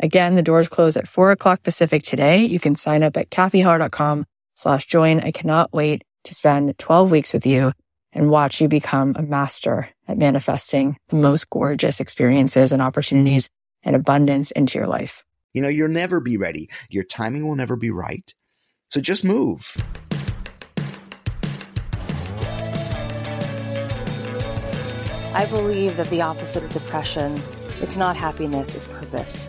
Again, the doors close at four o'clock Pacific today. You can sign up at cathyheller.com slash join. I cannot wait to spend 12 weeks with you and watch you become a master at manifesting the most gorgeous experiences and opportunities and abundance into your life. You know, you'll never be ready. Your timing will never be right. So just move. I believe that the opposite of depression, it's not happiness, it's purpose.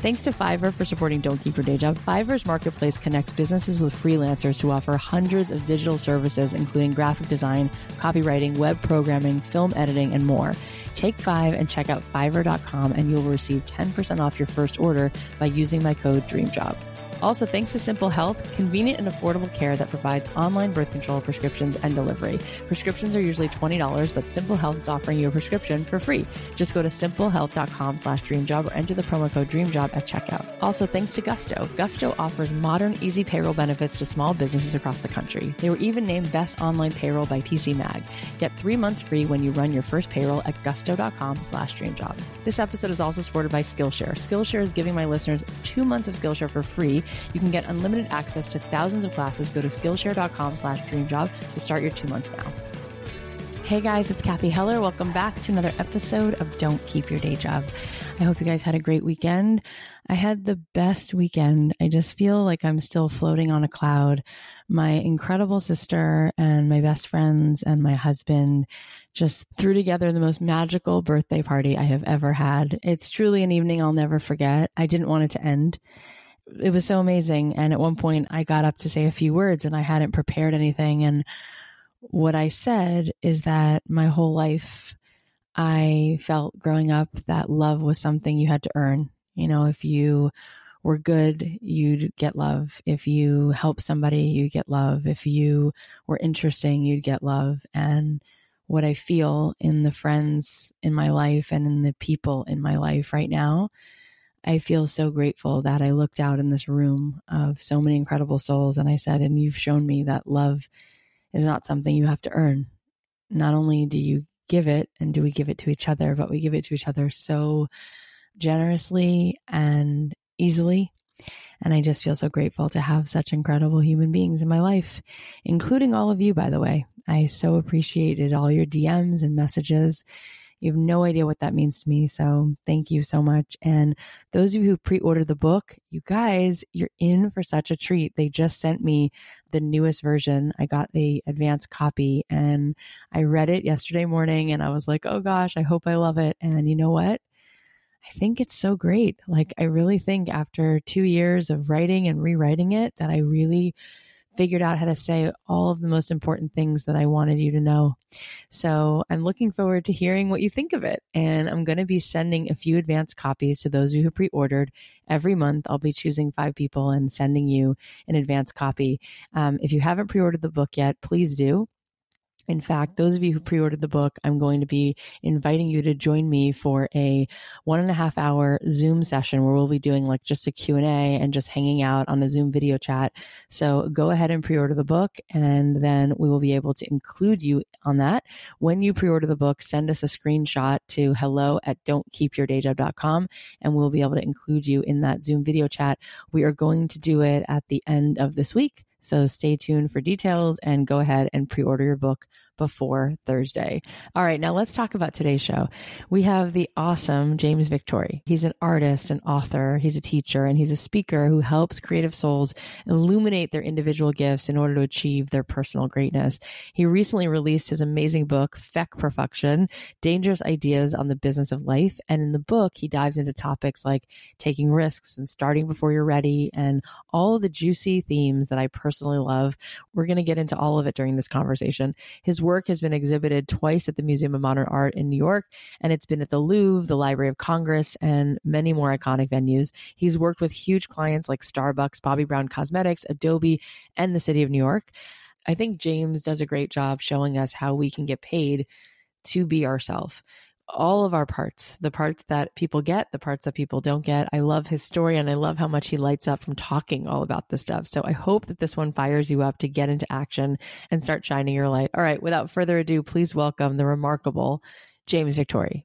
Thanks to Fiverr for supporting Don't Keep Your Day Job. Fiverr's marketplace connects businesses with freelancers who offer hundreds of digital services, including graphic design, copywriting, web programming, film editing, and more. Take five and check out fiverr.com, and you'll receive 10% off your first order by using my code DREAMJOB. Also, thanks to Simple Health, convenient and affordable care that provides online birth control prescriptions and delivery. Prescriptions are usually $20, but Simple Health is offering you a prescription for free. Just go to simplehealth.com slash dreamjob or enter the promo code dreamjob at checkout. Also, thanks to Gusto. Gusto offers modern, easy payroll benefits to small businesses across the country. They were even named Best Online Payroll by PC Mag. Get three months free when you run your first payroll at gusto.com slash dreamjob. This episode is also supported by Skillshare. Skillshare is giving my listeners two months of Skillshare for free you can get unlimited access to thousands of classes. Go to Skillshare.com slash dreamjob to start your two months now. Hey guys, it's Cathy Heller. Welcome back to another episode of Don't Keep Your Day Job. I hope you guys had a great weekend. I had the best weekend. I just feel like I'm still floating on a cloud. My incredible sister and my best friends and my husband just threw together the most magical birthday party I have ever had. It's truly an evening I'll never forget. I didn't want it to end it was so amazing. And at one point, I got up to say a few words and I hadn't prepared anything. And what I said is that my whole life, I felt growing up that love was something you had to earn. You know, if you were good, you'd get love. If you help somebody, you get love. If you were interesting, you'd get love. And what I feel in the friends in my life and in the people in my life right now I feel so grateful that I looked out in this room of so many incredible souls and I said, and you've shown me that love is not something you have to earn. Not only do you give it and do we give it to each other, but we give it to each other so generously and easily. And I just feel so grateful to have such incredible human beings in my life, including all of you, by the way. I so appreciated all your DMs and messages you have no idea what that means to me. So thank you so much. And those of you who pre ordered the book, you guys, you're in for such a treat. They just sent me the newest version. I got the advanced copy and I read it yesterday morning and I was like, oh gosh, I hope I love it. And you know what? I think it's so great. Like, I really think after two years of writing and rewriting it, that I really figured out how to say all of the most important things that I wanted you to know. So I'm looking forward to hearing what you think of it. And I'm going to be sending a few advanced copies to those of you who pre ordered. Every month, I'll be choosing five people and sending you an advanced copy. Um, if you haven't pre ordered the book yet, please do. In fact, those of you who pre-ordered the book, I'm going to be inviting you to join me for a one and a half hour Zoom session where we'll be doing like just a Q&A and just hanging out on a Zoom video chat. So go ahead and pre-order the book and then we will be able to include you on that. When you pre-order the book, send us a screenshot to hello at don'tkeepyourdayjob.com and we'll be able to include you in that Zoom video chat. We are going to do it at the end of this week. So stay tuned for details and go ahead and pre order your book before Thursday. All right, now let's talk about today's show. We have the awesome James Victore. He's an artist, an author, he's a teacher, and he's a speaker who helps creative souls illuminate their individual gifts in order to achieve their personal greatness. He recently released his amazing book, Feck Perfection Dangerous Ideas on the Business of Life. And in the book, he dives into topics like taking risks and starting before you're ready and all the juicy themes that I personally love. We're going to get into all of it during this conversation. His work has been exhibited twice at the Museum of Modern Art in New York, and it's been at the Louvre, the Library of Congress, and many more iconic venues. He's worked with huge clients like Starbucks, Bobbi Brown Cosmetics, Adobe, and the City of New York. I think James does a great job showing us how we can get paid to be ourselves all of our parts, the parts that people get, the parts that people don't get. I love his story and I love how much he lights up from talking all about this stuff. So I hope that this one fires you up to get into action and start shining your light. All right, without further ado, please welcome the remarkable James Victore.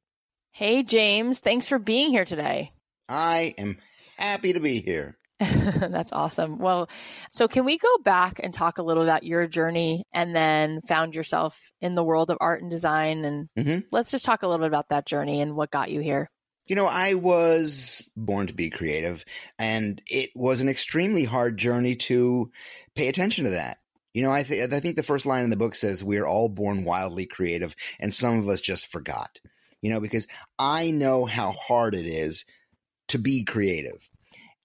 Hey, James, thanks for being here today. I am happy to be here. That's awesome. Well, so can we go back and talk a little about your journey and then found yourself in the world of art and design? And mm-hmm. let's just talk a little bit about that journey and what got you here. You know, I was born to be creative, and it was an extremely hard journey to pay attention to that. You know, I, th- I think the first line in the book says, We're all born wildly creative, and some of us just forgot. You know, because I know how hard it is to be creative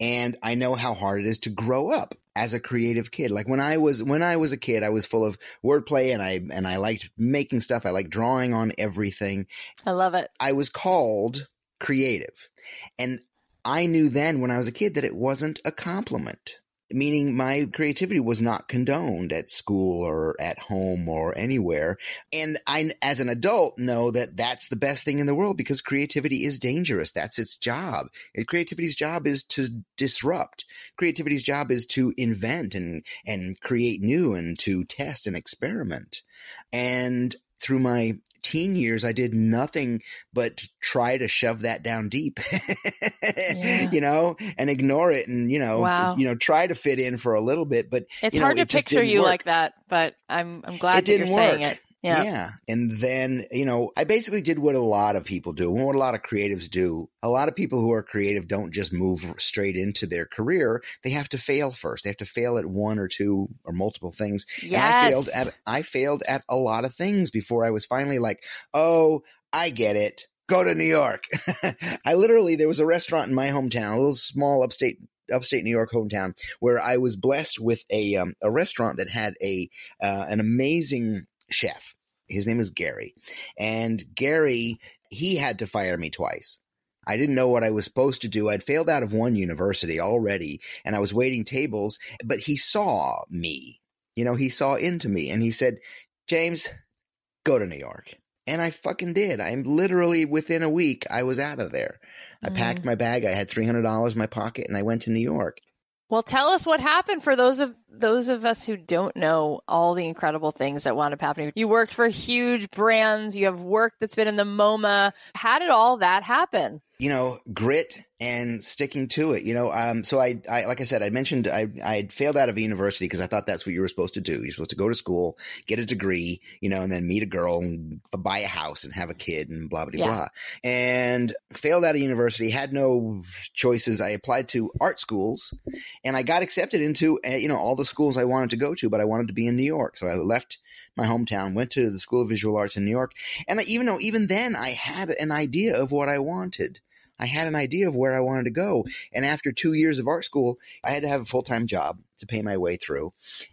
and I know how hard it is to grow up as a creative kid. Like when I was when I was a kid, I was full of wordplay and I and I liked making stuff. I liked drawing on everything. I love it. I was called creative. And I knew then when I was a kid that it wasn't a compliment meaning my creativity was not condoned at school or at home or anywhere. And I, as an adult, know that that's the best thing in the world because creativity is dangerous. That's its job. Creativity's job is to disrupt. Creativity's job is to invent and, and create new and to test and experiment. And through my teen years, I did nothing but try to shove that down deep, yeah. you know, and ignore it and, you know, wow. you know, try to fit in for a little bit, but it's you know, hard to picture you work. like that, but I'm, I'm glad it that you're work. saying it. Yeah. Yeah. And then, you know, I basically did what a lot of people do, and what a lot of creatives do. A lot of people who are creative don't just move straight into their career. They have to fail first. They have to fail at one or two or multiple things. Yes. And I failed at I failed at a lot of things before I was finally like, "Oh, I get it. Go to New York." I literally there was a restaurant in my hometown, a little small upstate upstate New York hometown, where I was blessed with a um, a restaurant that had a uh, an amazing chef. His name is Gary. And Gary, he had to fire me twice. I didn't know what I was supposed to do. I'd failed out of one university already and I was waiting tables, but he saw me. You know, he saw into me and he said, James, go to New York. And I fucking did. I'm literally within a week, I was out of there. I mm. packed my bag. I had $300 in my pocket and I went to New York. Well, tell us what happened for those of those of us who don't know all the incredible things that wound up happening. You worked for huge brands. You have work that's been in the MoMA. How did all that happen? you know, grit and sticking to it. You know, um, so I, I, like I said, I mentioned I, I had failed out of a university because I thought that's what you were supposed to do. You're supposed to go to school, get a degree, you know, and then meet a girl and buy a house and have a kid and blah blah yeah. blah. And failed out of university, had no choices. I applied to art schools, and I got accepted into uh, you know all the schools I wanted to go to, but I wanted to be in New York, so I left my hometown, went to the School of Visual Arts in New York, and even though even then I had an idea of what I wanted. I had an idea of where I wanted to go. And after two years of art school, I had to have a full time job to pay my way through.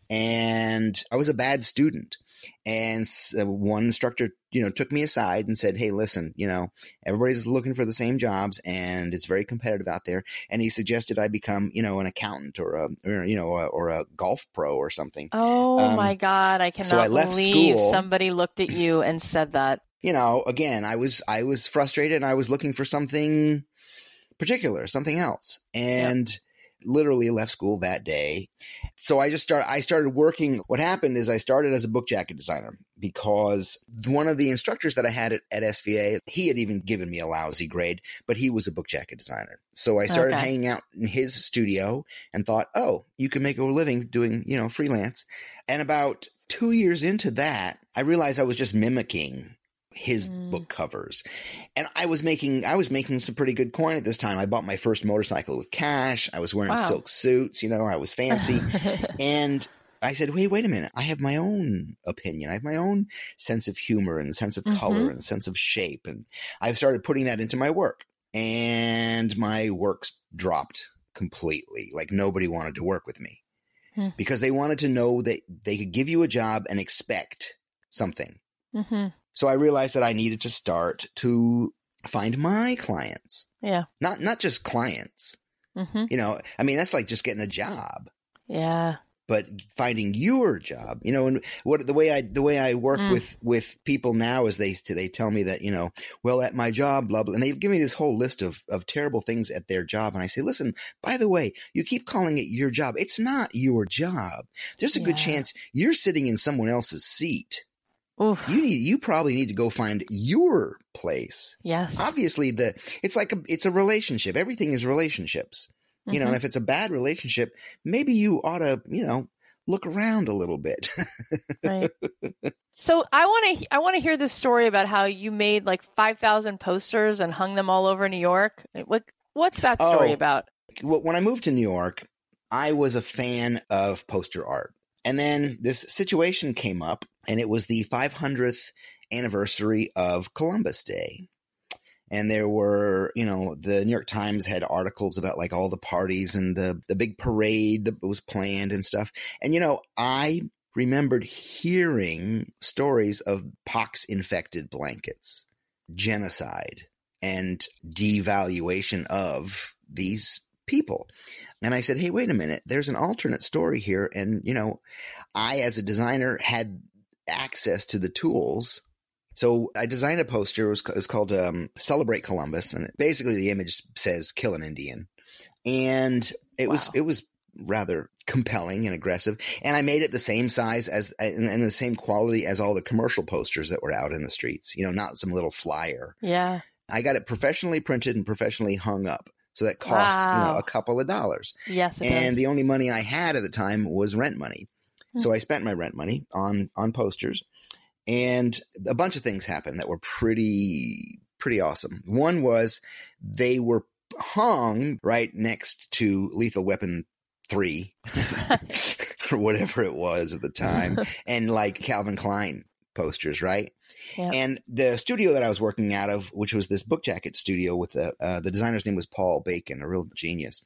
And I was a bad student. And uh, one instructor, you know, took me aside and said, Hey, listen, you know, everybody's looking for the same jobs and it's very competitive out there. And he suggested I become, you know, an accountant or a, or, you know, a, or a golf pro or something. Oh um, my God. I cannot so I believe school. somebody looked at you and said that. You know, again, I was, I was frustrated and I was looking for something particular, something else. And, literally left school that day. So I just start I started working what happened is I started as a book jacket designer because one of the instructors that I had at, at SVA, he had even given me a lousy grade, but he was a book jacket designer. So I started okay. hanging out in his studio and thought, "Oh, you can make a living doing, you know, freelance." And about 2 years into that, I realized I was just mimicking his mm. book covers. And I was making I was making some pretty good coin at this time. I bought my first motorcycle with cash. I was wearing wow. silk suits, you know, I was fancy. and I said, wait, wait a minute. I have my own opinion. I have my own sense of humor and sense of mm-hmm. color and sense of shape. And I've started putting that into my work. And my works dropped completely. Like nobody wanted to work with me hmm. because they wanted to know that they could give you a job and expect something. Mm-hmm. So I realized that I needed to start to find my clients. Yeah. Not not just clients. Mm-hmm. You know, I mean that's like just getting a job. Yeah. But finding your job, you know, and what the way I the way I work mm. with with people now is they they tell me that you know, well at my job, blah blah, and they give me this whole list of of terrible things at their job, and I say, listen, by the way, you keep calling it your job, it's not your job. There's a yeah. good chance you're sitting in someone else's seat. Oof. You need you probably need to go find your place. Yes. Obviously the it's like a it's a relationship. Everything is relationships. You mm-hmm. know, and mm-hmm. if it's a bad relationship, maybe you ought to, you know, look around a little bit. right. So I want to I want to hear this story about how you made like 5,000 posters and hung them all over New York. What what's that story oh, about? When I moved to New York, I was a fan of poster art. And then this situation came up, and it was the 500th anniversary of Columbus Day. And there were, you know, the New York Times had articles about like all the parties and the, the big parade that was planned and stuff. And, you know, I remembered hearing stories of pox infected blankets, genocide, and devaluation of these people. And I said, Hey, wait a minute. There's an alternate story here. And, you know, I, as a designer, had access to the tools. So I designed a poster. It was, it was called um, Celebrate Columbus. And basically the image says kill an Indian. And it wow. was, it was rather compelling and aggressive. And I made it the same size as and, and, the same quality as all the commercial posters that were out in the streets. You know, not some little flyer. Yeah. I got it professionally printed and professionally hung up. So that cost wow. you know a couple of dollars. Yes, and does. the only money I had at the time was rent money. So I spent my rent money on on posters, and a bunch of things happened that were pretty pretty awesome. One was they were hung right next to Lethal Weapon three or whatever it was at the time, and like Calvin Klein posters, right? Yep. And the studio that I was working out of, which was this book jacket studio with the uh, the designer's name was Paul Bacon, a real genius,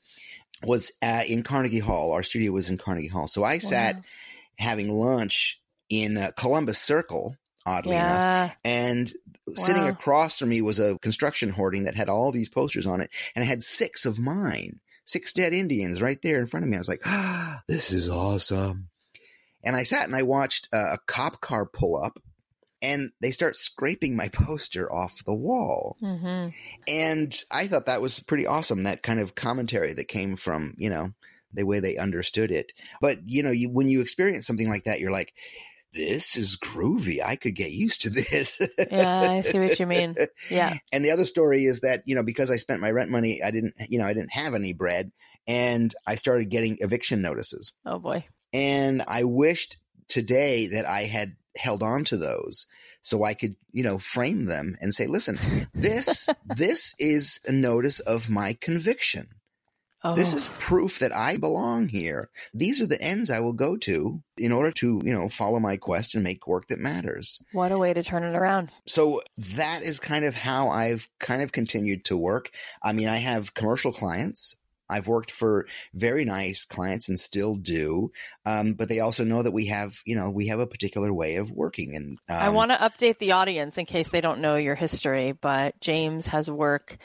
was uh, in Carnegie Hall. Our studio was in Carnegie Hall, so I wow. sat having lunch in uh, Columbus Circle, oddly yeah. enough, and wow. sitting across from me was a construction hoarding that had all these posters on it, and it had six of mine, six dead Indians right there in front of me. I was like, ah, "This is awesome." And I sat and I watched uh, a cop car pull up and they start scraping my poster off the wall. Mm-hmm. And I thought that was pretty awesome. That kind of commentary that came from, you know, the way they understood it. But, you know, you, when you experience something like that, you're like, this is groovy. I could get used to this. yeah, I see what you mean. Yeah. And the other story is that, you know, because I spent my rent money, I didn't, you know, I didn't have any bread and I started getting eviction notices. Oh boy. And I wished today that I had held on to those so I could, you know, frame them and say, listen, this, this is a notice of my conviction. Oh, This is proof that I belong here. These are the ends I will go to in order to, you know, follow my quest and make work that matters. what a way to turn it around. So that is kind of how I've kind of continued to work. I mean, I have commercial clients. I've worked for very nice clients and still do, um, but they also know that we have, you know, we have a particular way of working. And um, I want to update the audience in case they don't know your history, but James has work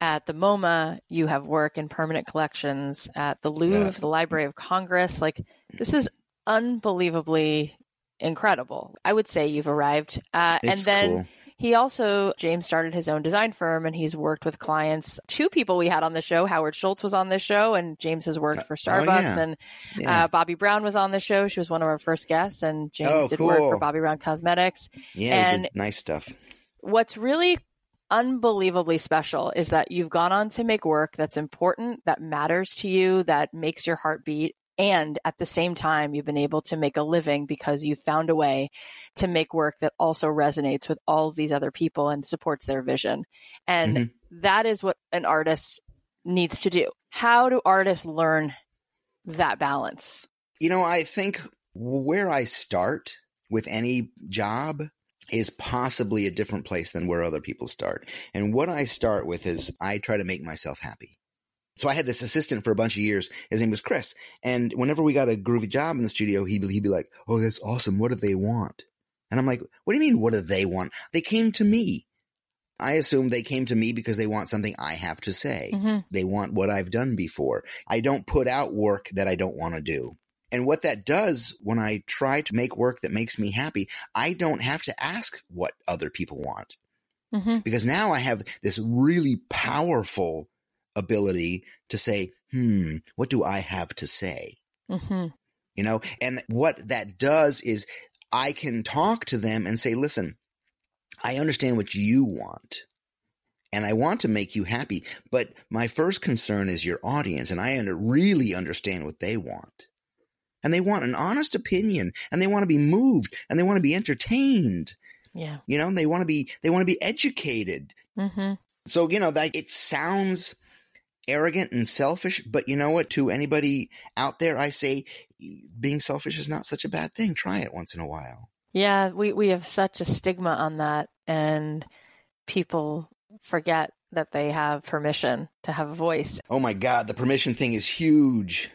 at the MoMA. You have work in permanent collections at the Louvre, Yeah. the Library of Congress. Like, this is unbelievably incredible. I would say you've arrived. Uh, and then cool. he also, James started his own design firm and he's worked with clients. Two people we had on the show, Howard Schultz was on this show, and James has worked for Oh, Starbucks. yeah. And Yeah. uh, Bobbi Brown was on the show. She was one of our first guests, and James Oh, did work for. Bobbi Brown Cosmetics. yeah, and- nice stuff. What's really unbelievably special is that you've gone on to make work that's important, that matters to you, that makes your heart beat. And at the same time, you've been able to make a living because you found a way to make work that also resonates with all these other people and supports their vision. And Mhm. that is what an artist needs to do. How do artists learn that balance? You know, I think where I start with any job is possibly a different place than where other people start. And what I start with is I try to make myself happy. So I had this assistant for a bunch of years. His name was Chris. And whenever we got a groovy job in the studio, he'd be, he'd be like, Oh, that's awesome. What do they want? And I'm like, What do you mean? What do they want? They came to me. I assume they came to me because they want something I have to say. Mhm. They want what I've done before. I don't put out work that I don't want to do. And what that does when I try to make work that makes me happy, I don't have to ask what other people want Mhm. because now I have this really powerful ability to say, hmm, what do I have to say? Mhm. You know, and what that does is I can talk to them and say, listen, I understand what you want and I want to make you happy, but my first concern is your audience and I under, really understand what they want. And they want an honest opinion and they want to be moved and they want to be entertained. Yeah. You know, they want to be, they want to be educated. hmm So, you know, that it sounds arrogant and selfish, but you know what? To anybody out there, I say being selfish is not such a bad thing. Try it once in a while. Yeah, we, we have such a stigma on that, and people forget that they have permission to have a voice. Oh my God, the permission thing is huge.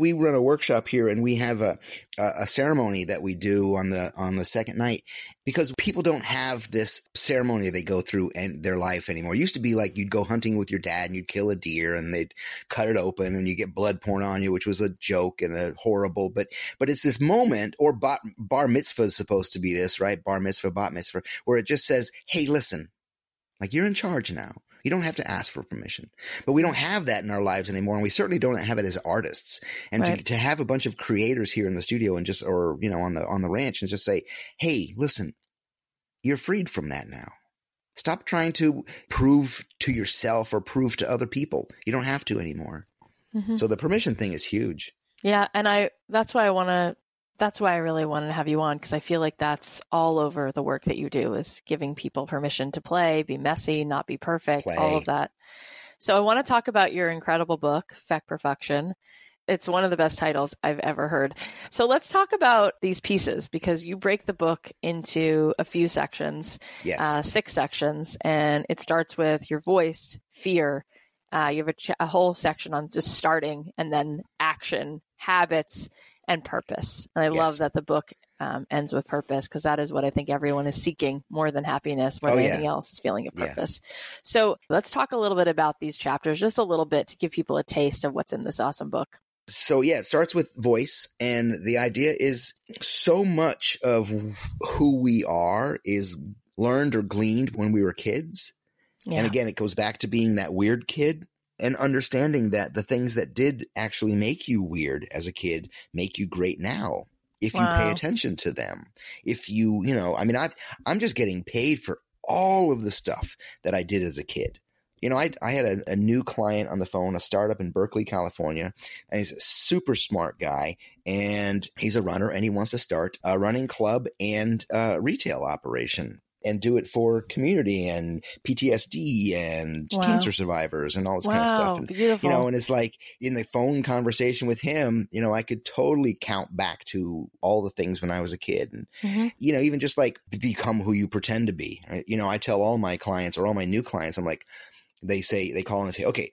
We run a workshop here, and we have a, a ceremony that we do on the on the second night because people don't have this ceremony they go through in their life anymore. It used to be like you'd go hunting with your dad and you'd kill a deer and they'd cut it open and you get blood poured on you, which was a joke and a horrible. But but it's this moment, or bar, bar mitzvah is supposed to be this, right? Bar mitzvah, bat mitzvah, where it just says, "Hey, listen, like you're in charge now." You don't have to ask for permission. But we don't have that in our lives anymore. And we certainly don't have it as artists. And to, Right. to have a bunch of creators here in the studio and just, or, you know, on the, on the ranch and just say, Hey, listen, you're freed from that now. Stop trying to prove to yourself or prove to other people. You don't have to anymore. Mhm. So the permission thing is huge. Yeah, and I that's why I want to that's why I really wanted to have you on because I feel like that's all over the work that you do is giving people permission to play, be messy, not be perfect, all of that. So I want to talk about your incredible book, Feck Perfection. It's one of the best titles I've ever heard. So let's talk about these pieces because you break the book into a few sections Yes. uh, six sections, and it starts with your voice, fear. Uh, you have a, ch- a whole section on just starting, and then action, habits, and purpose. And I Yes. love that the book um, ends with purpose because that is what I think everyone is seeking more than happiness, more Oh, than yeah. anything else, is feeling of Yeah. purpose. So let's talk a little bit about these chapters, just a little bit to give people a taste of what's in this awesome book. so yeah, it starts with voice, and the idea is so much of who we are is learned or gleaned when we were kids. Yeah. And again, it goes back to being that weird kid and understanding that the things that did actually make you weird as a kid make you great now. If you pay attention to them, if you, you know, I mean, I've, I'm just getting paid for all of the stuff that I did as a kid. You know, I, I had a, a new client on the phone, a startup in Berkeley, California, and he's a super smart guy, and he's a runner, and he wants to start a running club and uh, retail operation and do it for community and PTSD and Wow. cancer survivors and all this kind of stuff. And, beautiful. you know, and it's like in the phone conversation with him, you know, I could totally count back to all the things when I was a kid and Mhm. you know, even just like become who you pretend to be. right? You know, I tell all my clients or all my new clients, I'm like, they say, they call and say, okay,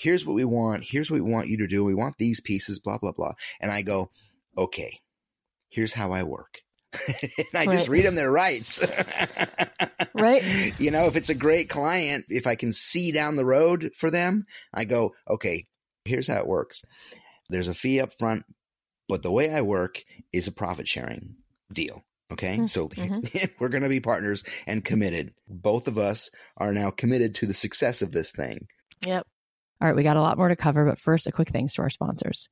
here's what we want. Here's what we want you to do. We want these pieces, blah, blah, blah. And I go, okay, here's how I work. and I just read them their rights. Right. You know, if it's a great client, if I can see down the road for them, I go, okay, here's how it works. There's a fee up front, but the way I work is a profit sharing deal. Okay. Mm, So mhm. we're going to be partners and committed. Both of us are now committed to the success of this thing. Yep. All right, we got a lot more to cover, but first, a quick thanks to our sponsors.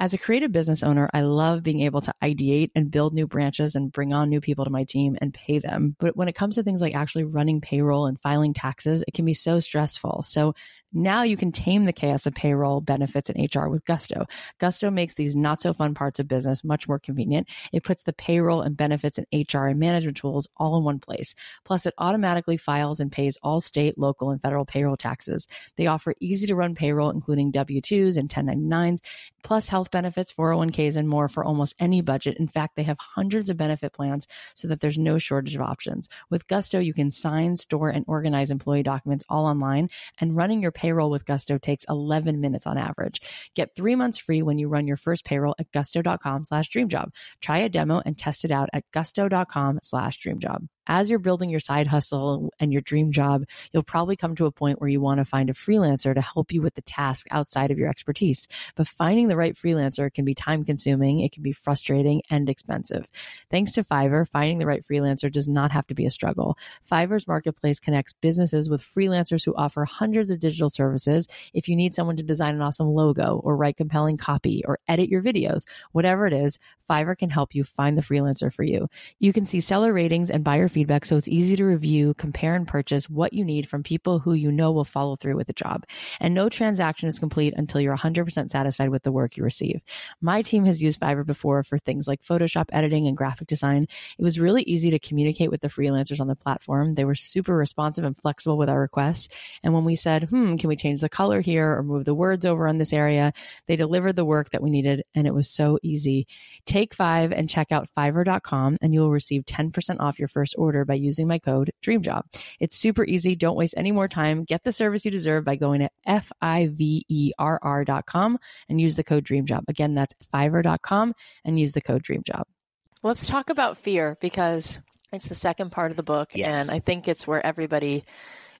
As a creative business owner, I love being able to ideate and build new branches and bring on new people to my team and pay them. But when it comes to things like actually running payroll and filing taxes, it can be so stressful. So now you can tame the chaos of payroll, benefits, and HR with Gusto. Gusto makes these not so fun parts of business much more convenient. It puts the payroll and benefits and HR and management tools all in one place. Plus, it automatically files and pays all state, local, and federal payroll taxes. They offer easy to run payroll, including W 2s and 1099s, plus health benefits, 401ks, and more for almost any budget. In fact, they have hundreds of benefit plans so that there's no shortage of options. With Gusto, you can sign, store, and organize employee documents all online, and running your payroll with Gusto takes 11 minutes on average. Get three months free when you run your first payroll at gusto.com slash dreamjob. Try a demo and test it out at gusto.com slash dreamjob. As you're building your side hustle and your dream job, you'll probably come to a point where you want to find a freelancer to help you with the task outside of your expertise. But finding the right freelancer can be time consuming, it can be frustrating and expensive. Thanks to Fiverr, finding the right freelancer does not have to be a struggle. Fiverr's marketplace connects businesses with freelancers who offer hundreds of digital services. If you need someone to design an awesome logo or write compelling copy or edit your videos, whatever it is, Fiverr can help you find the freelancer for you. You can see seller ratings and buyer feedback so it's easy to review, compare, and purchase what you need from people who you know will follow through with the job. And no transaction is complete until you're 100% satisfied with the work you receive. My team has used Fiverr before for things like Photoshop editing and graphic design. It was really easy to communicate with the freelancers on the platform. They were super responsive and flexible with our requests. And when we said, hmm, can we change the color here or move the words over on this area? They delivered the work that we needed and it was so easy. Take five and check out fiverr.com and you will receive 10% off your first order by using my code DREAMJOB. It's super easy. Don't waste any more time. Get the service you deserve by going to F-I-V-E-R-R.com and use the code DREAMJOB. Again, that's fiverr.com and use the code DREAMJOB. Let's talk about fear because it's the second part of the book. Yes. And I think it's where everybody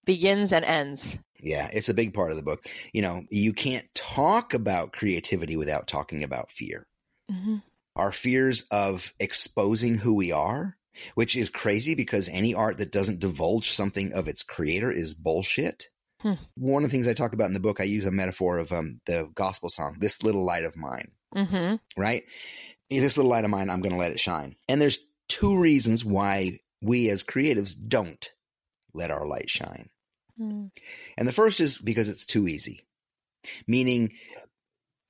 begins and ends. Yeah, it's a big part of the book. You know, you can't talk about creativity without talking about fear. Mm-hmm. Our fears of exposing who we are, which is crazy because any art that doesn't divulge something of its creator is bullshit. Hmm. One of the things I talk about in the book, I use a metaphor of um, the gospel song, This Little Light of Mine, Mm-hmm. right? This little light of mine, I'm going to let it shine. And there's two reasons why we as creatives don't let our light shine. Mm. And the first is because it's too easy. Meaning,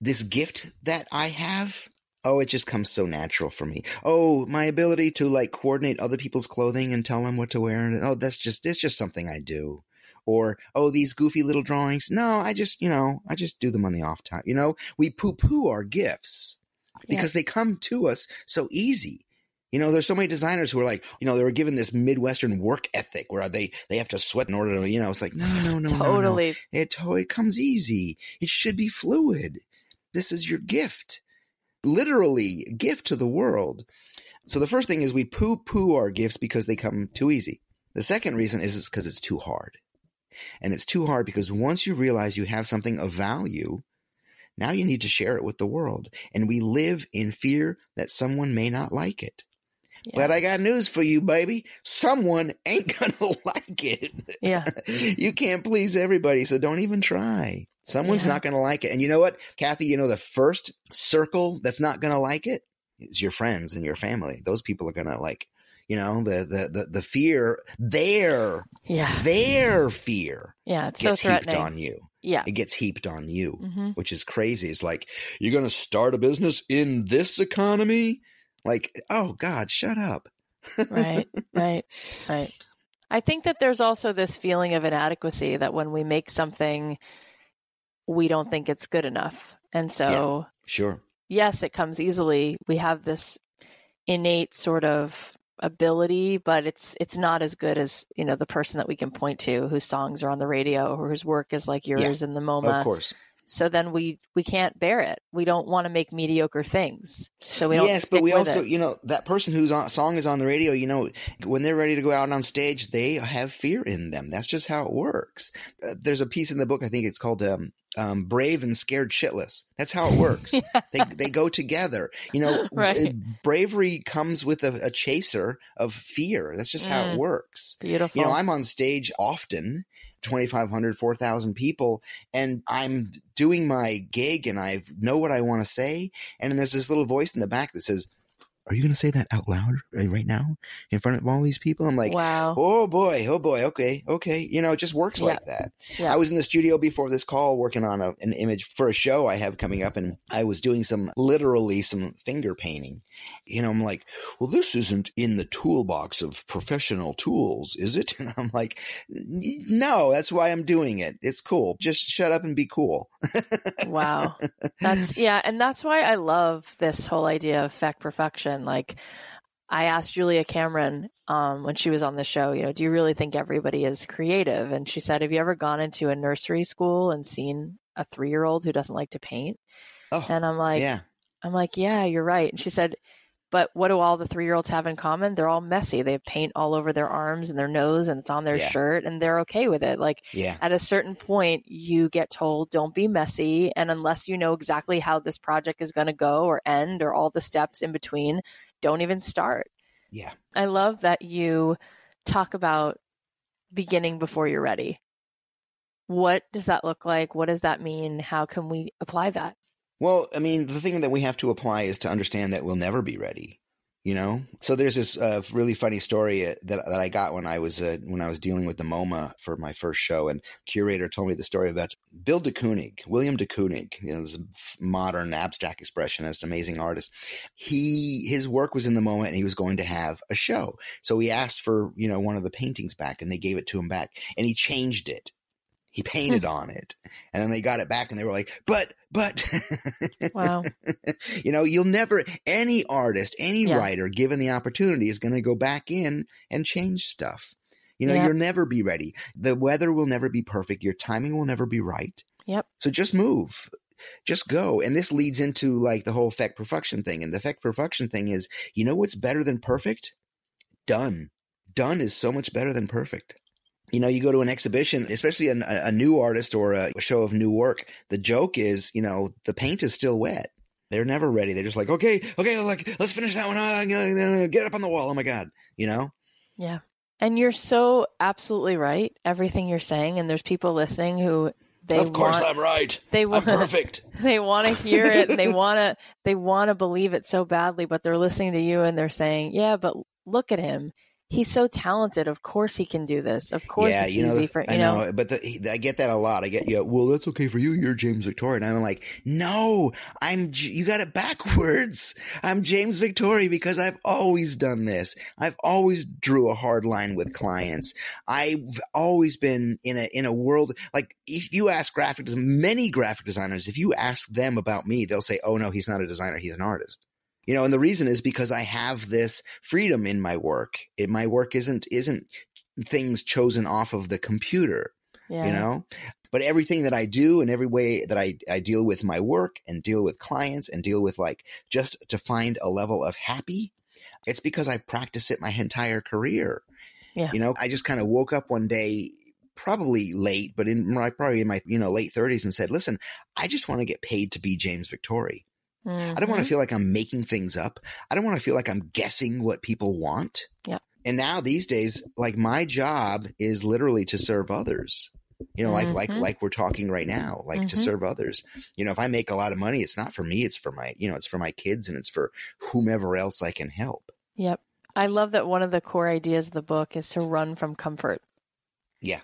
this gift that I have, oh, it just comes so natural for me. Oh, my ability to like coordinate other people's clothing and tell them what to wear. And oh, that's just, it's just something I do. Or, oh, these goofy little drawings. No, I just, you know, I just do them on the off time. You know, we poo poo our gifts because they come to us so easy. You know, there's so many designers who are like, you know, they were given this Midwestern work ethic where they they have to sweat in order to, you know, it's like, no, no, no, no, no. totally. It it comes easy. It should be fluid. This is your gift, literally gift to the world. So the first thing is we poo poo our gifts because they come too easy. The second reason is it's because it's too hard, and it's too hard because once you realize you have something of value, now you need to share it with the world, and we live in fear that someone may not like it. But I got news for you, baby. Someone ain't gonna like it. Yeah. you can't please everybody, so don't even try. Someone's Yeah. not gonna like it. And you know what, Cathy, you know the first circle that's not gonna like it is your friends and your family. Those people are gonna like, you know, the the the, the fear, their Yeah. their fear Yeah. It's so gets heaped on you. Yeah. It gets heaped on you, hmm which is crazy. It's like, you're gonna start a business in this economy? Like, oh God, shut up. Right. Right. Right. I think that there's also this feeling of inadequacy that when we make something, we don't think it's good enough. And so, yeah, sure. Yes, it comes easily. We have this innate sort of ability, but it's it's not as good as you know the person that we can point to whose songs are on the radio or whose work is like yours yeah, in the MoMA. Of course. So then we we can't bear it. We don't want to make mediocre things. So we yes, but we also it. you know that person whose song is on the radio. You know when they're ready to go out on stage, they have fear in them. That's just how it works. Uh, there's a piece in the book. I think it's called um, um, brave and scared shitless. That's how it works. yeah. They they go together. You know, right. bravery comes with a, a, chaser of fear. That's just how it mm. works. Beautiful. You know, I'm on stage often 2,500, 4,000 people, and I'm doing my gig and I know what I want to say. And there's this little voice in the back that says, are you going to say that out loud uh, right now in front of all these people? I'm like, wow. Oh boy. Oh boy. Okay. Okay. You know, it just works yeah. like that. Yeah. I was in the studio before this call working on a, an image for a show I have coming up and I was doing some literally some finger painting. You know, I'm like, well, this isn't in the toolbox of professional tools, is it? And I'm like, no, that's why I'm doing it. It's cool. Just shut up and be cool. wow. That's, yeah. And that's why I love this whole idea of effect perfection like I asked Julia Cameron um, when she was on the show, you know, do you really think everybody is creative? And she said, have you ever gone into a nursery school and seen a three year old who doesn't like to paint? Oh, and I'm like, yeah. I'm like, yeah, you're right. And she said, but what do all the three year olds have in common? They're all messy. They have paint all over their arms and their nose and it's on their yeah. shirt and they're okay with it. Like yeah. at a certain point, you get told, don't be messy. And unless you know exactly how this project is going to go or end or all the steps in between, don't even start. Yeah. I love that you talk about beginning before you're ready. What does that look like? What does that mean? How can we apply that? Well, I mean, the thing that we have to apply is to understand that we'll never be ready. You know, so there's this uh, really funny story uh, that that I got when I was uh, when I was dealing with the MoMA for my first show, and curator told me the story about Bill de Kooning, William de Kooning, you know, this modern abstract expressionist, amazing artist. He his work was in the MoMA, and he was going to have a show, so he asked for you know one of the paintings back, and they gave it to him back, and he changed it he painted hmm. on it. And then they got it back and they were like, but, but, wow. you know, you'll never, any artist, any yeah. writer given the opportunity is going to go back in and change stuff. You know, yep. you'll never be ready. The weather will never be perfect. Your timing will never be right. Yep. So just move. Just go. And this leads into like the whole effect perfection thing. And the effect perfection thing is, you know what's better than perfect? Done. Done is so much better than perfect you know, you go to an exhibition, especially a, a new artist or a show of new work. The joke is, you know, the paint is still wet. They're never ready. They're just like, okay, okay, like let's finish that one. Get up on the wall. Oh my god, you know. Yeah, and you're so absolutely right. Everything you're saying, and there's people listening who they of course want, I'm right. They want I'm perfect. They want to hear it. and they want to. They want to believe it so badly, but they're listening to you and they're saying, "Yeah, but look at him he's so talented. Of course he can do this. Of course yeah, it's you know, easy for you I know. know but the, I get that a lot. I get yeah. Well, that's okay for you. You're James Victore, and I'm like, no, I'm. You got it backwards. I'm James Victore because I've always done this. I've always drew a hard line with clients. I've always been in a in a world like if you ask graphic many graphic designers, if you ask them about me, they'll say, "Oh no, he's not a designer. He's an artist." You know and the reason is because i have this freedom in my work it, my work isn't isn't things chosen off of the computer yeah. you know but everything that i do and every way that I, I deal with my work and deal with clients and deal with like just to find a level of happy it's because i practice it my entire career yeah. you know i just kind of woke up one day probably late but in my probably in my you know late 30s and said listen i just want to get paid to be james victore Mm-hmm. I don't want to mm-hmm. feel like I'm making things up. I don't want to feel like I'm guessing what people want. Yeah. And now these days, like my job is literally to serve others. You know, mm-hmm. like like like we're talking right now, like mm-hmm. to serve others. You know, if I make a lot of money, it's not for me, it's for my, you know, it's for my kids and it's for whomever else I can help. Yep. I love that one of the core ideas of the book is to run from comfort. Yeah.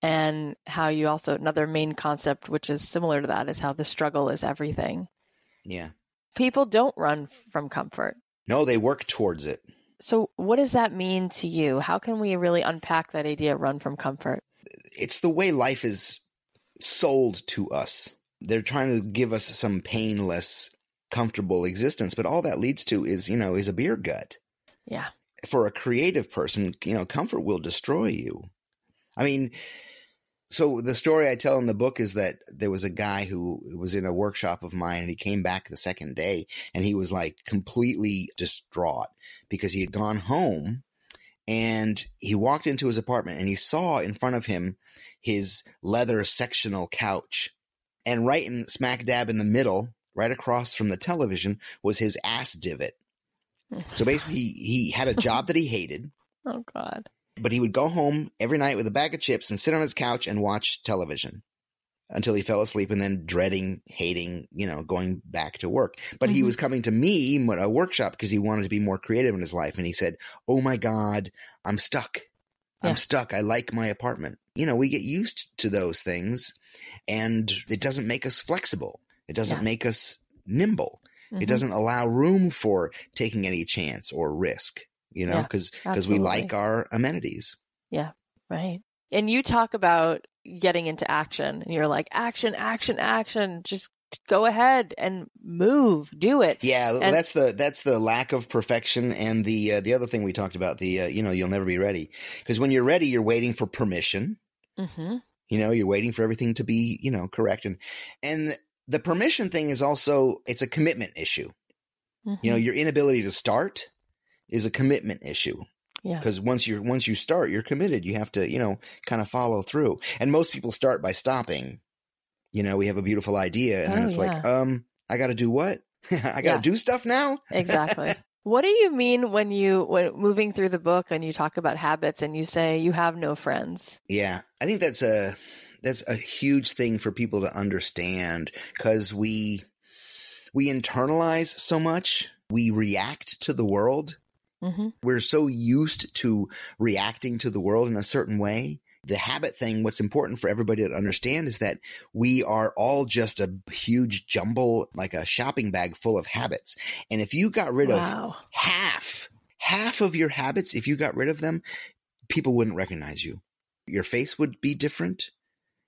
And how you also another main concept which is similar to that is how the struggle is everything. Yeah. People don't run from comfort. No, they work towards it. So, what does that mean to you? How can we really unpack that idea, run from comfort? It's the way life is sold to us. They're trying to give us some painless, comfortable existence, but all that leads to is, you know, is a beer gut. Yeah. For a creative person, you know, comfort will destroy you. I mean, so the story I tell in the book is that there was a guy who was in a workshop of mine and he came back the second day and he was like completely distraught because he had gone home and he walked into his apartment and he saw in front of him his leather sectional couch and right in smack dab in the middle right across from the television was his ass divot. So basically he, he had a job that he hated oh god but he would go home every night with a bag of chips and sit on his couch and watch television until he fell asleep and then dreading, hating, you know, going back to work. But mm-hmm. he was coming to me, a workshop, because he wanted to be more creative in his life. And he said, Oh my God, I'm stuck. I'm stuck. I like my apartment. You know, we get used to those things and it doesn't make us flexible. It doesn't yeah. make us nimble. Mm-hmm. It doesn't allow room for taking any chance or risk you know, because yeah, because we like our amenities. Yeah, right. And you talk about getting into action, and you're like, action, action, action. Just go ahead and move, do it. Yeah, and- that's the that's the lack of perfection, and the uh, the other thing we talked about. The uh, you know you'll never be ready because when you're ready, you're waiting for permission. Mm-hmm. You know, you're waiting for everything to be you know correct, and and the permission thing is also it's a commitment issue. Mm-hmm. You know, mm-hmm. your inability to start is a commitment issue. Yeah. Because once you're once you start, you're committed. You have to, you know, kind of follow through. And most people start by stopping. You know, we have a beautiful idea, and oh, then it's yeah. like, um, I got to do what? I got to yeah. do stuff now. exactly. What do you mean when you when moving through the book and you talk about habits and you say you have no friends? Yeah, I think that's a that's a huge thing for people to understand because we we internalize so much, we react to the world Mm-hmm. We're so used to reacting to the world in a certain way. The habit thing, what's important for everybody to understand is that we are all just a huge jumble, like a shopping bag full of habits. And if you got rid wow. of half, half of your habits, if you got rid of them, people wouldn't recognize you. Your face would be different.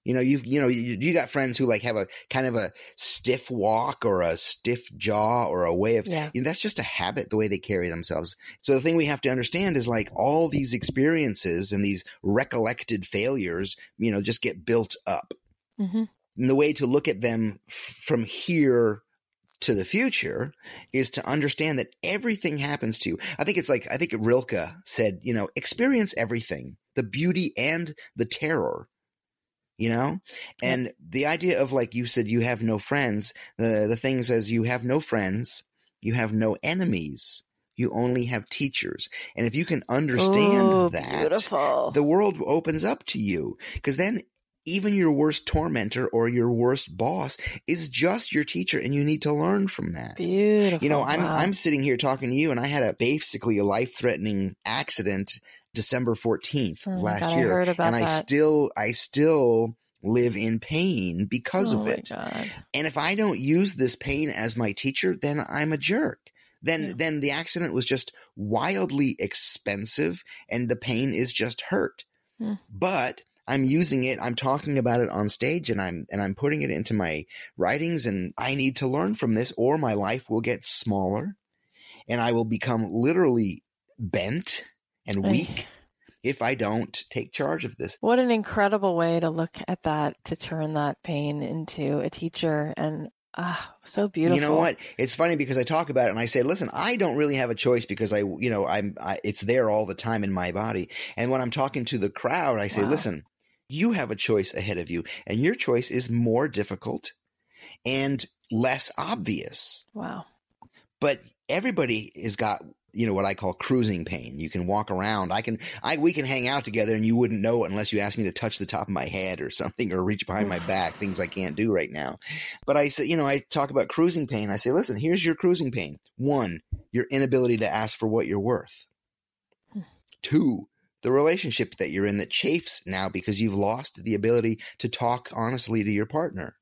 You know, you you know, you, you, got friends who like have a kind of a stiff walk or a stiff jaw or a way of yeah. you know, that's just a habit the way they carry themselves. So the thing we have to understand is like all these experiences and these recollected failures, you know, just get built up. Mm-hmm. And the way to look at them f- from here to the future is to understand that everything happens to you. I think it's like I think Rilke said, you know, experience everything, the beauty and the terror you know and the idea of like you said you have no friends the the thing says you have no friends you have no enemies you only have teachers and if you can understand Ooh, that beautiful. the world opens up to you because then even your worst tormentor or your worst boss is just your teacher and you need to learn from that. Beautiful. You know, I'm wow. I'm sitting here talking to you and I had a basically a life-threatening accident December 14th oh mm, last God, year. I and that. I still, I still live in pain because oh of it. God. And if I don't use this pain as my teacher, then I'm a jerk. Then, yeah. then the accident was just wildly expensive and the pain is just hurt. Yeah. But I'm using it. I'm talking about it on stage and I'm, and I'm putting it into my writings and I need to learn from this or my life will get smaller and I will become literally bent and weak if I don't take charge of this. What an incredible way to look at that, to turn that pain into a teacher and Ah, so beautiful. You know what? It's funny because I talk about it and I say, listen, I don't really have a choice because I, you know, I'm, I, it's there all the time in my body. And when I'm talking to the crowd, I say, wow. listen, you have a choice ahead of you and your choice is more difficult and less obvious. Wow. But everybody has got you know what I call cruising pain. You can walk around. I can I we can hang out together and you wouldn't know it unless you asked me to touch the top of my head or something or reach behind my back, things I can't do right now. But I say, you know, I talk about cruising pain. I say, listen, here's your cruising pain. One, your inability to ask for what you're worth. Hmm. Two, the relationship that you're in that chafes now because you've lost the ability to talk honestly to your partner.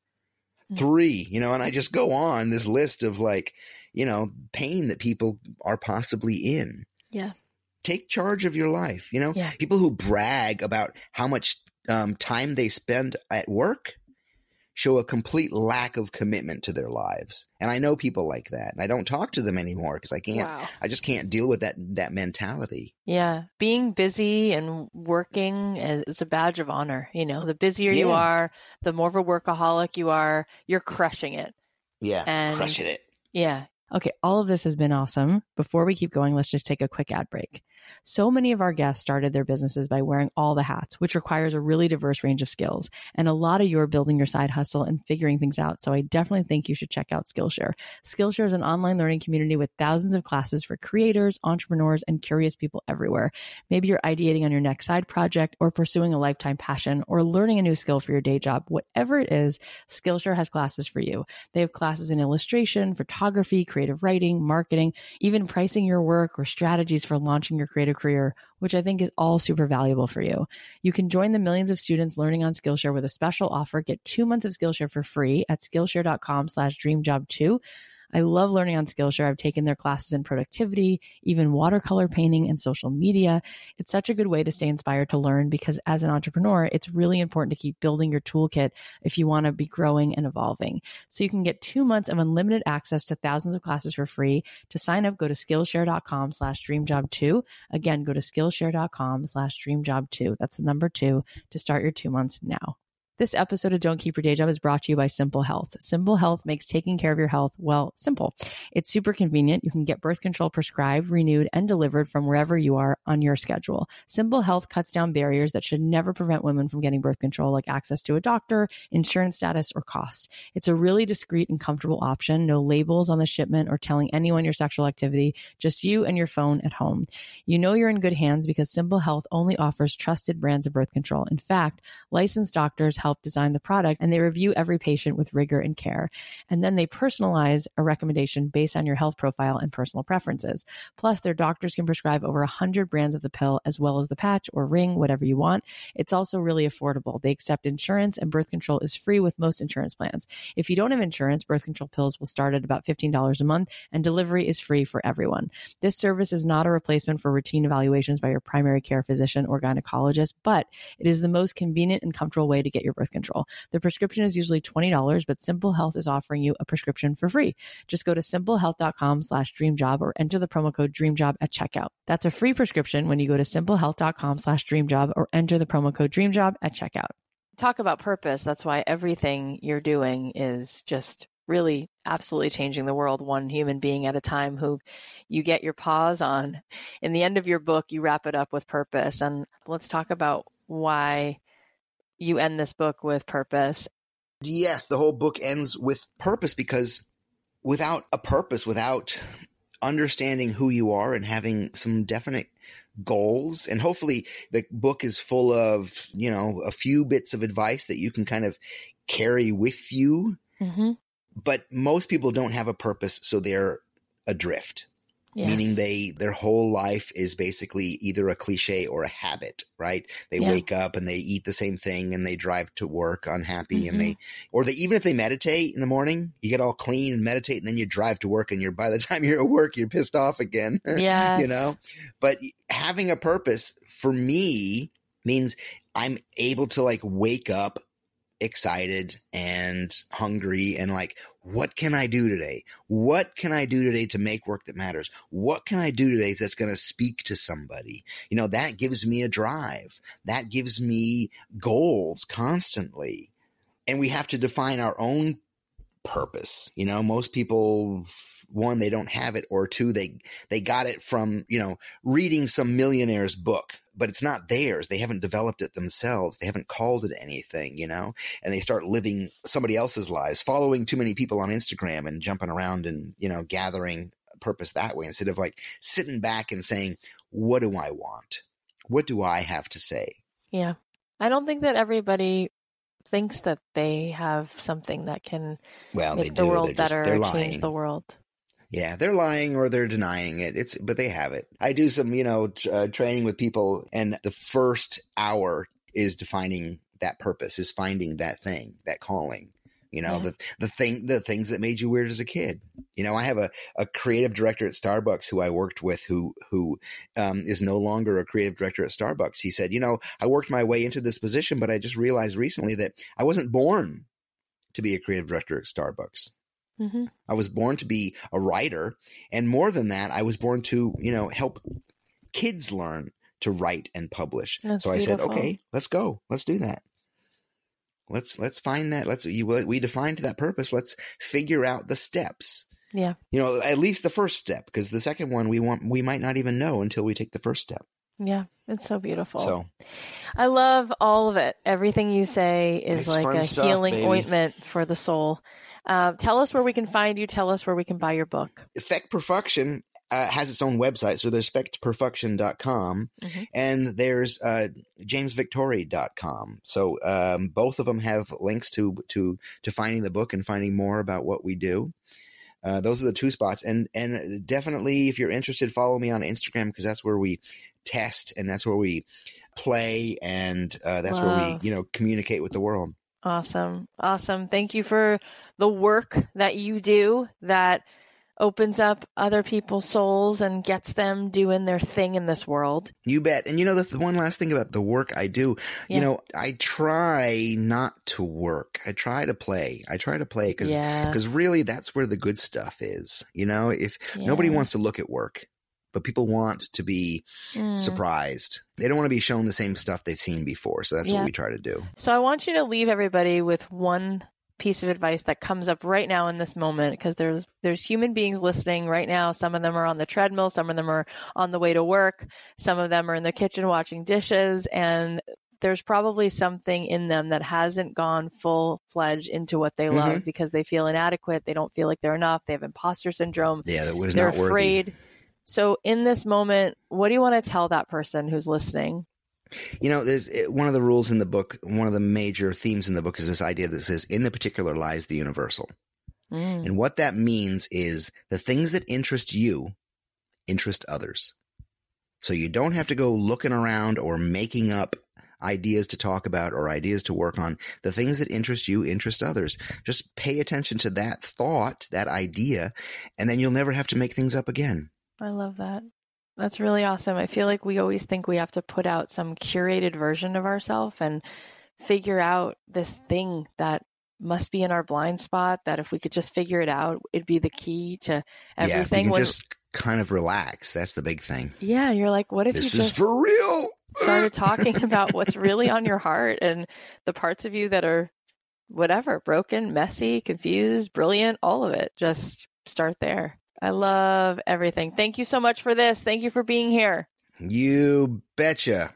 Hmm. Three, you know, and I just go on this list of like, you know, pain that people are possibly in. Yeah. Take charge of your life. You know, Yeah. people who brag about how much um, time they spend at work show a complete lack of commitment to their lives. And I know people like that. And I don't talk to them anymore because I can't, Wow. I just can't deal with that, that mentality. Yeah. Being busy and working is a badge of honor. You know, the busier you are, the more of a workaholic you are, you're crushing it. Yeah. And- crushing it. Yeah. Okay, all of this has been awesome. Before we keep going, let's just take a quick ad break. So many of our guests started their businesses by wearing all the hats, which requires a really diverse range of skills. And a lot of you are building your side hustle and figuring things out. So I definitely think you should check out Skillshare. Skillshare is an online learning community with thousands of classes for creators, entrepreneurs, and curious people everywhere. Maybe you're ideating on your next side project or pursuing a lifetime passion or learning a new skill for your day job. Whatever it is, Skillshare has classes for you. They have classes in illustration, photography, creative writing, marketing, even pricing your work or strategies for launching your creative career, which I think is all super valuable for you. You can join the millions of students learning on Skillshare with a special offer. Get two months of Skillshare for free at Skillshare.com slash dreamjob2. I love learning on Skillshare. I've taken their classes in productivity, even watercolor painting and social media. It's such a good way to stay inspired to learn because as an entrepreneur, it's really important to keep building your toolkit if you want to be growing and evolving. So you can get two months of unlimited access to thousands of classes for free. To sign up, go to Skillshare.com slash dreamjob2. Again, go to Skillshare.com slash dreamjob2. That's the number two to start your two months now. This episode of Don't Keep Your Day Job is brought to you by Simple Health. Simple Health makes taking care of your health, well, simple. It's super convenient. You can get birth control prescribed, renewed, and delivered from wherever you are on your schedule. Simple Health cuts down barriers that should never prevent women from getting birth control, like access to a doctor, insurance status, or cost. It's a really discreet and comfortable option. No labels on the shipment or telling anyone your sexual activity, just you and your phone at home. You know you're in good hands because Simple Health only offers trusted brands of birth control. In fact, licensed doctors help design the product and they review every patient with rigor and care. And then they personalize a recommendation based on your health profile and personal preferences. Plus, their doctors can prescribe over 100 brands of the pill as well as the patch or ring, whatever you want. It's also really affordable. They accept insurance and birth control is free with most insurance plans. If you don't have insurance, birth control pills will start at about $15 a month and delivery is free for everyone. This service is not a replacement for routine evaluations by your primary care physician or gynecologist, but it is the most convenient and comfortable way to get your birth control. The prescription is usually $20, but Simple Health is offering you a prescription for free. Just go to simplehealth.com slash dreamjob or enter the promo code dreamjob at checkout. That's a free prescription when you go to simplehealth.com slash dreamjob or enter the promo code dreamjob at checkout. Talk about purpose. That's why everything you're doing is just really absolutely changing the world one human being at a time who you get your paws on. In the end of your book, you wrap it up with purpose. And let's talk about why you end this book with purpose. Yes, the whole book ends with purpose because without a purpose, without understanding who you are and having some definite goals, and hopefully the book is full of, you know, a few bits of advice that you can kind of carry with you. Mm-hmm. But most people don't have a purpose, so they're adrift. Yes. meaning they their whole life is basically either a cliche or a habit right they Yeah. wake up and they eat the same thing and they drive to work unhappy and Mm-hmm. they or they even if they meditate in the morning you get all clean and meditate and then you drive to work and you're by the time you're at work you're pissed off again yes. you know but having a purpose for me means i'm able to like wake up excited and hungry and like what can i do today? What can i do today to make work that matters? What can i do today that's going to speak to somebody? You know that gives me a drive. That gives me goals constantly. And we have to define our own purpose. You know most people one they don't have it or two they they got it from you know reading some millionaire's book but it's not theirs. They haven't developed it themselves. They haven't called it anything you know? And they start living somebody else's lives following too many people on instagram and jumping around and you know gathering purpose that way instead of like sitting back and saying what do i want? What do i have to say? Yeah. I don't think that everybody thinks that they have something that can well they make the do. World just better, or lying change the world. Yeah, they're lying or they're denying it. It's but they have it. I do some, you know, t- uh, training with people, and the first hour is defining that purpose, is finding that thing, that calling. You know, Yeah. the the thing the things that made you weird as a kid. You know, I have a, a creative director at Starbucks who I worked with who who um, is no longer a creative director at Starbucks. He said, you know, I worked my way into this position, but I just realized recently that I wasn't born to be a creative director at Starbucks. Hmm I was born to be a writer, and more than that, I was born to you know help kids learn to write and publish. That's so I said, okay, let's go, let's do that. Let's let's find that. Let's you we defined that purpose. Let's figure out the steps. Yeah. You know, at least the first step, because the second one we want we might not even know until we take the first step. Yeah. It's so beautiful. So I love all of it. Everything you say is like a stuff, healing baby. ointment for the soul. Uh, tell us where we can find you. Tell us where we can buy your book. Feck Perfuction uh, has its own website. So there's feckperfuction.com Mhm. and there's uh, jamesvictore.com. So um, both of them have links to to to finding the book and finding more about what we do. Uh, those are the two spots, and and definitely if you're interested, follow me on Instagram because that's where we test and that's where we play and uh, that's where we you know communicate with the world. Awesome. Awesome. Thank you for the work that you do that opens up other people's souls and gets them doing their thing in this world. You bet. And you know, the, the one last thing about the work I do, Yeah. you know, I try not to work. I try to play. I try to play because yeah. really that's where the good stuff is. You know, if nobody wants to look at work, but people want to be Mm. surprised. They don't want to be shown the same stuff they've seen before. So that's Yeah. what we try to do. So I want you to leave everybody with one piece of advice that comes up right now in this moment because there's there's human beings listening right now. Some of them are on the treadmill, some of them are on the way to work, some of them are in the kitchen washing dishes and there's probably something in them that hasn't gone full fledged into what they love because they feel inadequate, they don't feel like they're enough, they have imposter syndrome, Yeah, that was they're not worthy. So in this moment, what do you want to tell that person who's listening? You know, there's one of the rules in the book, one of the major themes in the book is this idea that says, in the particular lies the universal. Mm. And what that means is the things that interest you interest others. So you don't have to go looking around or making up ideas to talk about or ideas to work on. The things that interest you interest others. Just pay attention to that thought, that idea, and then you'll never have to make things up again. I love that. That's really awesome. I feel like we always think we have to put out some curated version of ourselves and figure out this thing that must be in our blind spot that if we could just figure it out, it'd be the key to Yeah, everything. can when, just kind of relax. That's the big thing. yeah, you're like, what if This you is just for real. started talking about what's really on your heart and the parts of you that are whatever, broken, messy, confused, brilliant, all of it. Just start there. I love everything. Thank you so much for this. Thank you for being here. You betcha.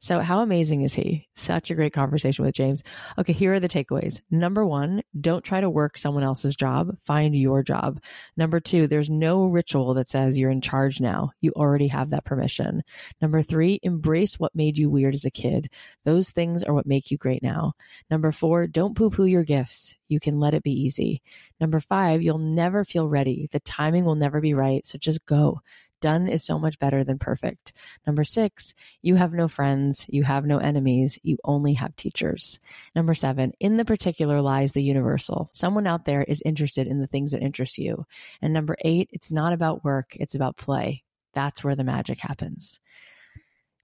So, how amazing is he? Such a great conversation with James. Okay, here are the takeaways. Number one, don't try to work someone else's job, find your job. Number two, there's no ritual that says you're in charge now. You already have that permission. Number three, embrace what made you weird as a kid. Those things are what make you great now. Number four, don't poo poo your gifts. You can let it be easy. Number five, you'll never feel ready. The timing will never be right. So just go. Done is so much better than perfect. Number six, you have no friends, you have no enemies, you only have teachers. Number seven, in the particular lies the universal. Someone out there is interested in the things that interest you. And number eight, it's not about work, it's about play. That's where the magic happens.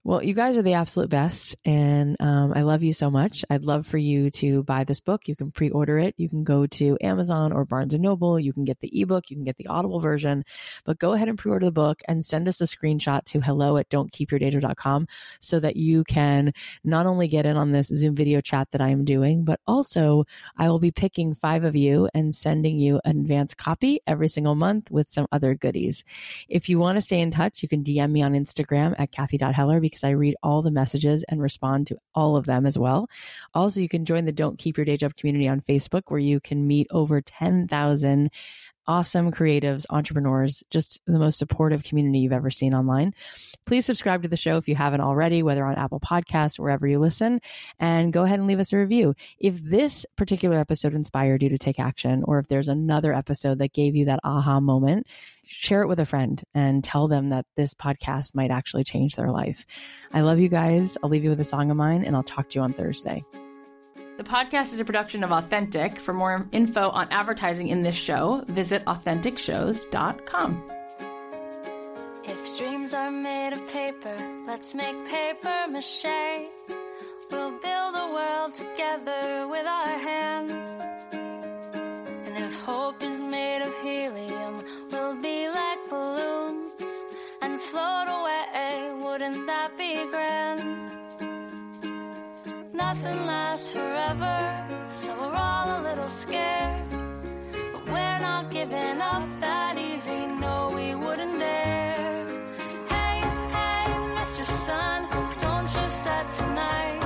Well, you guys are the absolute best, and um, I love you so much. I'd love for you to buy this book. You can pre-order it. You can go to Amazon or Barnes and Noble. You can get the ebook. You can get the Audible version. But go ahead and pre-order the book and send us a screenshot to hello at don'tkeepyourdaydream.com so that you can not only get in on this Zoom video chat that I am doing, but also I will be picking five of you and sending you an advance copy every single month with some other goodies. If you want to stay in touch, you can DM me on Instagram at Cathy.Heller because I read all the messages and respond to all of them as well. Also, you can join the Don't Keep Your Day Job community on Facebook where you can meet over 10,000 awesome creatives, entrepreneurs, just the most supportive community you've ever seen online. Please subscribe to the show if you haven't already, whether on Apple Podcasts, wherever you listen, and go ahead and leave us a review. If this particular episode inspired you to take action, or if there's another episode that gave you that aha moment, share it with a friend and tell them that this podcast might actually change their life. I love you guys. I'll leave you with a song of mine, and I'll talk to you on Thursday. The podcast is a production of Authentic. For more info on advertising in this show, visit AuthenticShows.com. If dreams are made of paper, let's make paper mache. We'll build a world together with our hands. And if hope is made of helium, we'll be like balloons and float away. Wouldn't that be grand? nothing lasts forever, so we're all a little scared. But we're not giving up that easy, no, we wouldn't dare. Hey, hey, Mr. Sun, don't you set tonight?